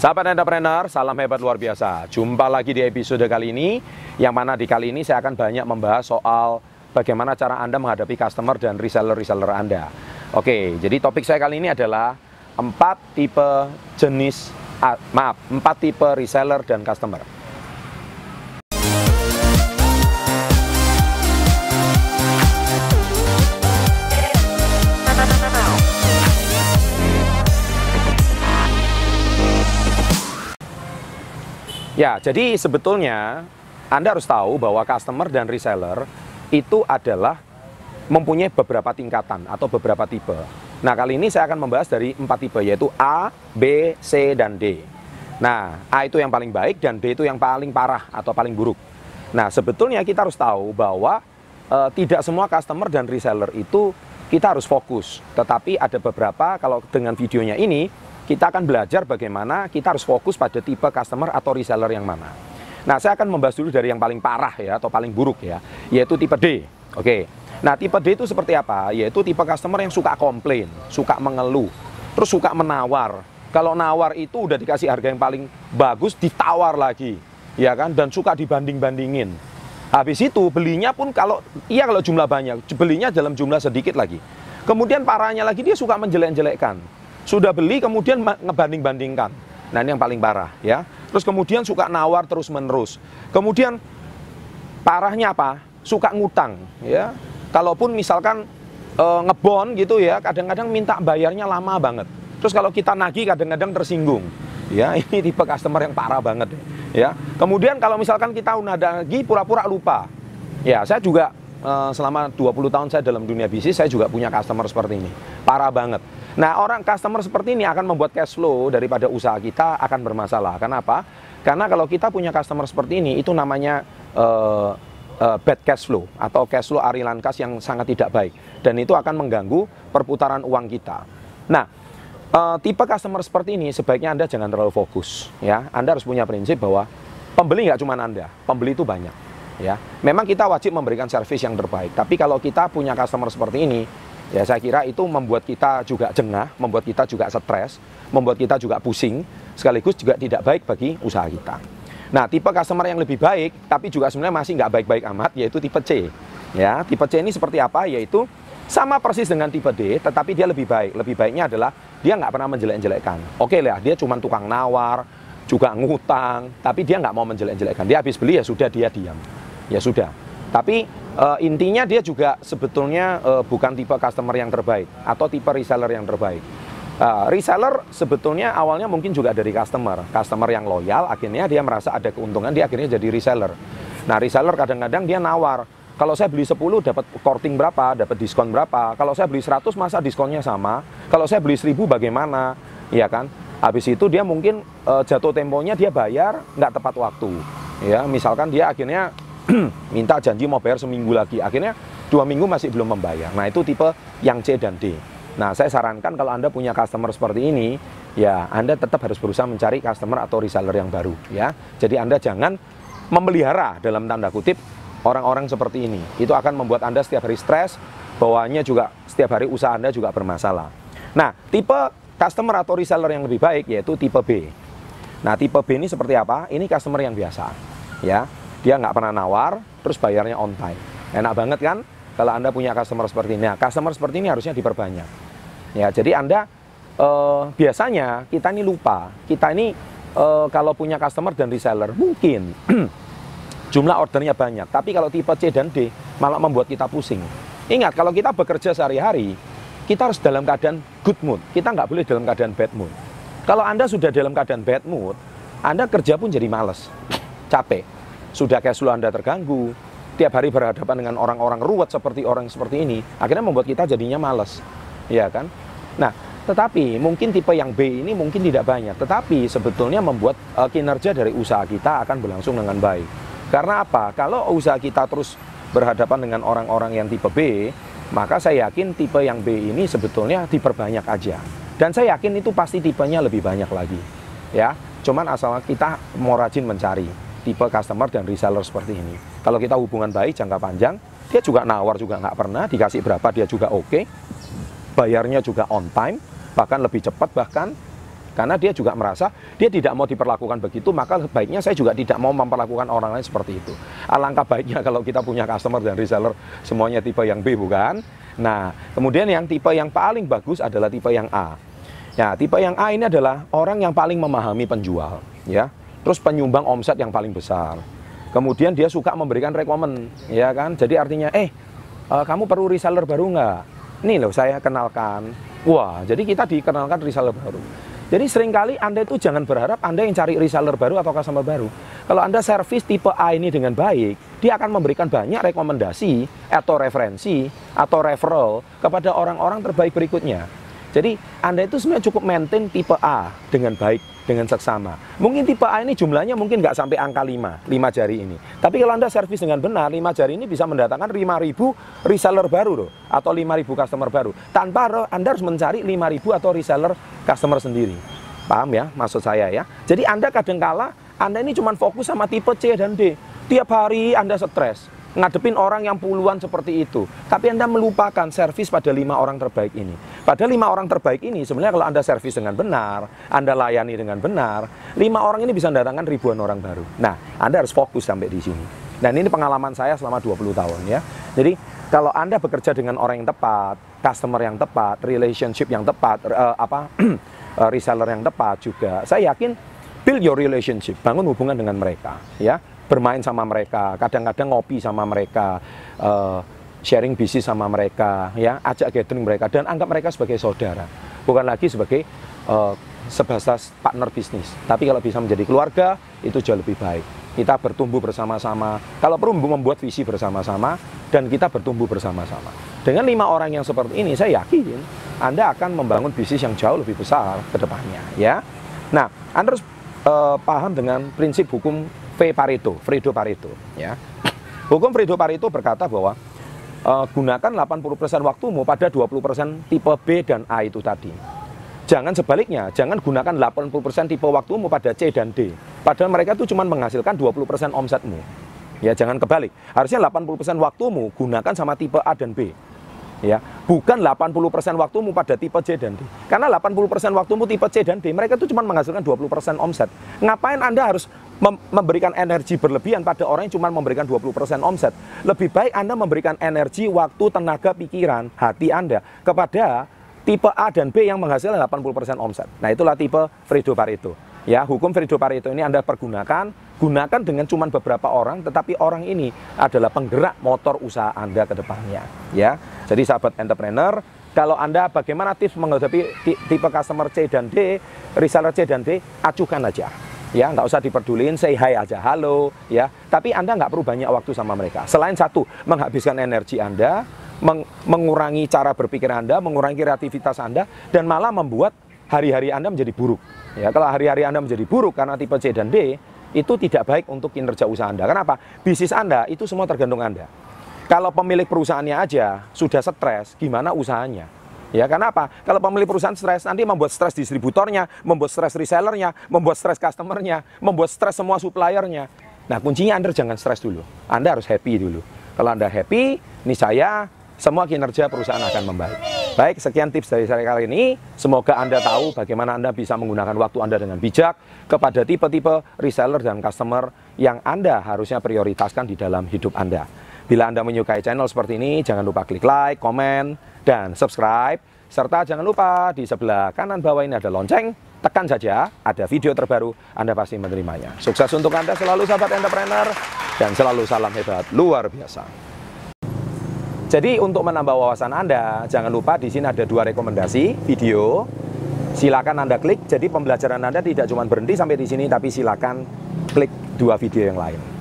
Sahabat entrepreneur, salam hebat luar biasa. Jumpa lagi di episode kali ini, yang mana di kali ini saya akan banyak membahas soal bagaimana cara Anda menghadapi customer dan reseller-reseller Anda. Oke, jadi topik saya kali ini adalah empat tipe jenis, ah, maaf, empat tipe reseller dan customer. Ya, jadi sebetulnya Anda harus tahu bahwa customer dan reseller itu adalah mempunyai beberapa tingkatan atau beberapa tipe. Nah, kali ini saya akan membahas dari empat tipe, yaitu A, B, C, dan D. Nah, A itu yang paling baik dan D itu yang paling parah atau paling buruk. Nah, sebetulnya kita harus tahu bahwa e, tidak semua customer dan reseller itu kita harus fokus. Tetapi ada beberapa, kalau dengan videonya ini, kita akan belajar bagaimana kita harus fokus pada tipe customer atau reseller yang mana. Nah, saya akan membahas dulu dari yang paling parah ya atau paling buruk ya, yaitu tipe D. Oke. Nah, tipe D itu seperti apa? Yaitu tipe customer yang suka komplain, suka mengeluh, terus suka menawar. Kalau nawar itu udah dikasih harga yang paling bagus, ditawar lagi, ya kan? Dan suka dibanding-bandingin. Habis itu belinya pun kalau iya kalau jumlah banyak, belinya dalam jumlah sedikit lagi. Kemudian parahnya lagi dia suka menjelek-jelekkan sudah beli kemudian ngebanding-bandingkan. Nah ini yang paling parah ya. Terus kemudian suka nawar terus menerus. Kemudian parahnya apa? Suka ngutang ya. Kalaupun misalkan e, ngebon gitu ya, kadang-kadang minta bayarnya lama banget. Terus kalau kita nagih kadang-kadang tersinggung. Ya, ini tipe customer yang parah banget ya. Kemudian kalau misalkan kita udah nagih pura-pura lupa. Ya, saya juga e, selama 20 tahun saya dalam dunia bisnis saya juga punya customer seperti ini. Parah banget Nah, orang customer seperti ini akan membuat cash flow daripada usaha kita akan bermasalah. Kenapa? Karena kalau kita punya customer seperti ini, itu namanya uh, uh, bad cash flow atau cash flow arilan kas yang sangat tidak baik. Dan itu akan mengganggu perputaran uang kita. Nah, uh, tipe customer seperti ini sebaiknya Anda jangan terlalu fokus. ya. Anda harus punya prinsip bahwa pembeli nggak cuma Anda, pembeli itu banyak. Ya, memang kita wajib memberikan servis yang terbaik. Tapi kalau kita punya customer seperti ini, Ya saya kira itu membuat kita juga jengah, membuat kita juga stres, membuat kita juga pusing, sekaligus juga tidak baik bagi usaha kita. Nah tipe customer yang lebih baik, tapi juga sebenarnya masih nggak baik-baik amat, yaitu tipe C. Ya tipe C ini seperti apa? Yaitu sama persis dengan tipe D, tetapi dia lebih baik. Lebih baiknya adalah dia nggak pernah menjelek-jelekkan. Oke lah, dia cuma tukang nawar, juga ngutang, tapi dia nggak mau menjelek-jelekkan. Dia habis beli ya sudah dia diam, ya sudah. Tapi uh, intinya dia juga sebetulnya uh, bukan tipe customer yang terbaik atau tipe reseller yang terbaik. Uh, reseller sebetulnya awalnya mungkin juga dari customer, customer yang loyal, akhirnya dia merasa ada keuntungan, dia akhirnya jadi reseller. Nah reseller kadang-kadang dia nawar, kalau saya beli 10 dapat korting berapa, dapat diskon berapa, kalau saya beli 100 masa diskonnya sama, kalau saya beli 1000 bagaimana, ya kan? Habis itu dia mungkin uh, jatuh temponya dia bayar nggak tepat waktu, ya misalkan dia akhirnya minta janji mau bayar seminggu lagi. Akhirnya dua minggu masih belum membayar. Nah itu tipe yang C dan D. Nah saya sarankan kalau Anda punya customer seperti ini, ya Anda tetap harus berusaha mencari customer atau reseller yang baru. ya. Jadi Anda jangan memelihara dalam tanda kutip orang-orang seperti ini. Itu akan membuat Anda setiap hari stres, bawaannya juga setiap hari usaha Anda juga bermasalah. Nah tipe customer atau reseller yang lebih baik yaitu tipe B. Nah tipe B ini seperti apa? Ini customer yang biasa. Ya, dia nggak pernah nawar, terus bayarnya on time. Enak banget kan? Kalau Anda punya customer seperti ini. Nah, customer seperti ini harusnya diperbanyak. Ya, jadi Anda eh, biasanya kita ini lupa. Kita ini eh, kalau punya customer dan reseller mungkin jumlah ordernya banyak. Tapi kalau tipe C dan D malah membuat kita pusing. Ingat, kalau kita bekerja sehari-hari, kita harus dalam keadaan good mood. Kita nggak boleh dalam keadaan bad mood. Kalau Anda sudah dalam keadaan bad mood, Anda kerja pun jadi males, capek sudah cash flow Anda terganggu, tiap hari berhadapan dengan orang-orang ruwet seperti orang seperti ini, akhirnya membuat kita jadinya males. Ya kan? Nah, tetapi mungkin tipe yang B ini mungkin tidak banyak, tetapi sebetulnya membuat uh, kinerja dari usaha kita akan berlangsung dengan baik. Karena apa? Kalau usaha kita terus berhadapan dengan orang-orang yang tipe B, maka saya yakin tipe yang B ini sebetulnya diperbanyak aja. Dan saya yakin itu pasti tipenya lebih banyak lagi. Ya, cuman asal kita mau rajin mencari tipe customer dan reseller seperti ini. Kalau kita hubungan baik jangka panjang, dia juga nawar juga nggak pernah, dikasih berapa dia juga oke, okay. bayarnya juga on time, bahkan lebih cepat bahkan, karena dia juga merasa dia tidak mau diperlakukan begitu maka baiknya saya juga tidak mau memperlakukan orang lain seperti itu alangkah baiknya kalau kita punya customer dan reseller semuanya tipe yang B bukan nah kemudian yang tipe yang paling bagus adalah tipe yang A ya tipe yang A ini adalah orang yang paling memahami penjual ya terus penyumbang omset yang paling besar. Kemudian dia suka memberikan rekomen ya kan? Jadi artinya eh uh, kamu perlu reseller baru nggak? Nih loh saya kenalkan. Wah jadi kita dikenalkan reseller baru. Jadi sering kali Anda itu jangan berharap Anda yang cari reseller baru atau customer baru. Kalau Anda servis tipe A ini dengan baik, dia akan memberikan banyak rekomendasi atau referensi atau referral kepada orang-orang terbaik berikutnya. Jadi Anda itu sebenarnya cukup maintain tipe A dengan baik, dengan seksama. Mungkin tipe A ini jumlahnya mungkin nggak sampai angka 5, 5 jari ini. Tapi kalau Anda servis dengan benar, 5 jari ini bisa mendatangkan 5.000 reseller baru loh, atau 5.000 customer baru. Tanpa Anda harus mencari 5.000 atau reseller customer sendiri. Paham ya maksud saya ya? Jadi Anda kadangkala Anda ini cuma fokus sama tipe C dan D. Tiap hari Anda stres ngadepin orang yang puluhan seperti itu. Tapi Anda melupakan servis pada lima orang terbaik ini. Pada lima orang terbaik ini, sebenarnya kalau Anda servis dengan benar, Anda layani dengan benar, lima orang ini bisa mendatangkan ribuan orang baru. Nah, Anda harus fokus sampai di sini. Dan ini pengalaman saya selama 20 tahun ya. Jadi, kalau Anda bekerja dengan orang yang tepat, customer yang tepat, relationship yang tepat, uh, apa uh, reseller yang tepat juga, saya yakin build your relationship, bangun hubungan dengan mereka ya bermain sama mereka, kadang-kadang ngopi sama mereka, uh, sharing bisnis sama mereka, ya, ajak gathering mereka dan anggap mereka sebagai saudara, bukan lagi sebagai uh, sebatas partner bisnis. Tapi kalau bisa menjadi keluarga itu jauh lebih baik. Kita bertumbuh bersama-sama. Kalau perlu membuat visi bersama-sama dan kita bertumbuh bersama-sama. Dengan lima orang yang seperti ini, saya yakin Anda akan membangun bisnis yang jauh lebih besar ke depannya, ya. Nah, Anda harus uh, paham dengan prinsip hukum V Pareto, Fredo Pareto, ya. Hukum Fredo Pareto berkata bahwa uh, gunakan 80% waktumu pada 20% tipe B dan A itu tadi. Jangan sebaliknya, jangan gunakan 80% tipe waktumu pada C dan D. Padahal mereka itu cuma menghasilkan 20% omsetmu. Ya, jangan kebalik. Harusnya 80% waktumu gunakan sama tipe A dan B ya bukan 80% waktumu pada tipe C dan D karena 80% waktumu tipe C dan D mereka itu cuma menghasilkan 20% omset ngapain Anda harus memberikan energi berlebihan pada orang yang cuma memberikan 20% omset. Lebih baik Anda memberikan energi, waktu, tenaga, pikiran, hati Anda kepada tipe A dan B yang menghasilkan 80% omset. Nah, itulah tipe Fredo Pareto. Ya, hukum Fredo Pareto ini Anda pergunakan, gunakan dengan cuma beberapa orang, tetapi orang ini adalah penggerak motor usaha Anda ke depannya. Ya, jadi sahabat entrepreneur, kalau Anda bagaimana tips menghadapi tipe customer C dan D, reseller C dan D, acukan aja ya nggak usah diperdulin, say hi aja, halo, ya. Tapi Anda nggak perlu banyak waktu sama mereka. Selain satu, menghabiskan energi Anda, meng mengurangi cara berpikir Anda, mengurangi kreativitas Anda, dan malah membuat hari-hari Anda menjadi buruk. Ya, kalau hari-hari Anda menjadi buruk karena tipe C dan D, itu tidak baik untuk kinerja usaha Anda. Kenapa? Bisnis Anda itu semua tergantung Anda. Kalau pemilik perusahaannya aja sudah stres, gimana usahanya? Ya, karena apa? Kalau pemilik perusahaan stres, nanti membuat stres distributornya, membuat stres resellernya, membuat stres customernya, membuat stres semua suppliernya. Nah, kuncinya Anda jangan stres dulu. Anda harus happy dulu. Kalau Anda happy, ini saya, semua kinerja perusahaan akan membaik. Baik, sekian tips dari saya kali ini. Semoga Anda tahu bagaimana Anda bisa menggunakan waktu Anda dengan bijak kepada tipe-tipe reseller dan customer yang Anda harusnya prioritaskan di dalam hidup Anda. Bila Anda menyukai channel seperti ini, jangan lupa klik like, komen, dan subscribe. Serta jangan lupa di sebelah kanan bawah ini ada lonceng. Tekan saja, ada video terbaru, Anda pasti menerimanya. Sukses untuk Anda selalu sahabat entrepreneur, dan selalu salam hebat luar biasa. Jadi untuk menambah wawasan Anda, jangan lupa di sini ada dua rekomendasi video. Silakan Anda klik. Jadi pembelajaran Anda tidak cuma berhenti sampai di sini, tapi silakan klik dua video yang lain.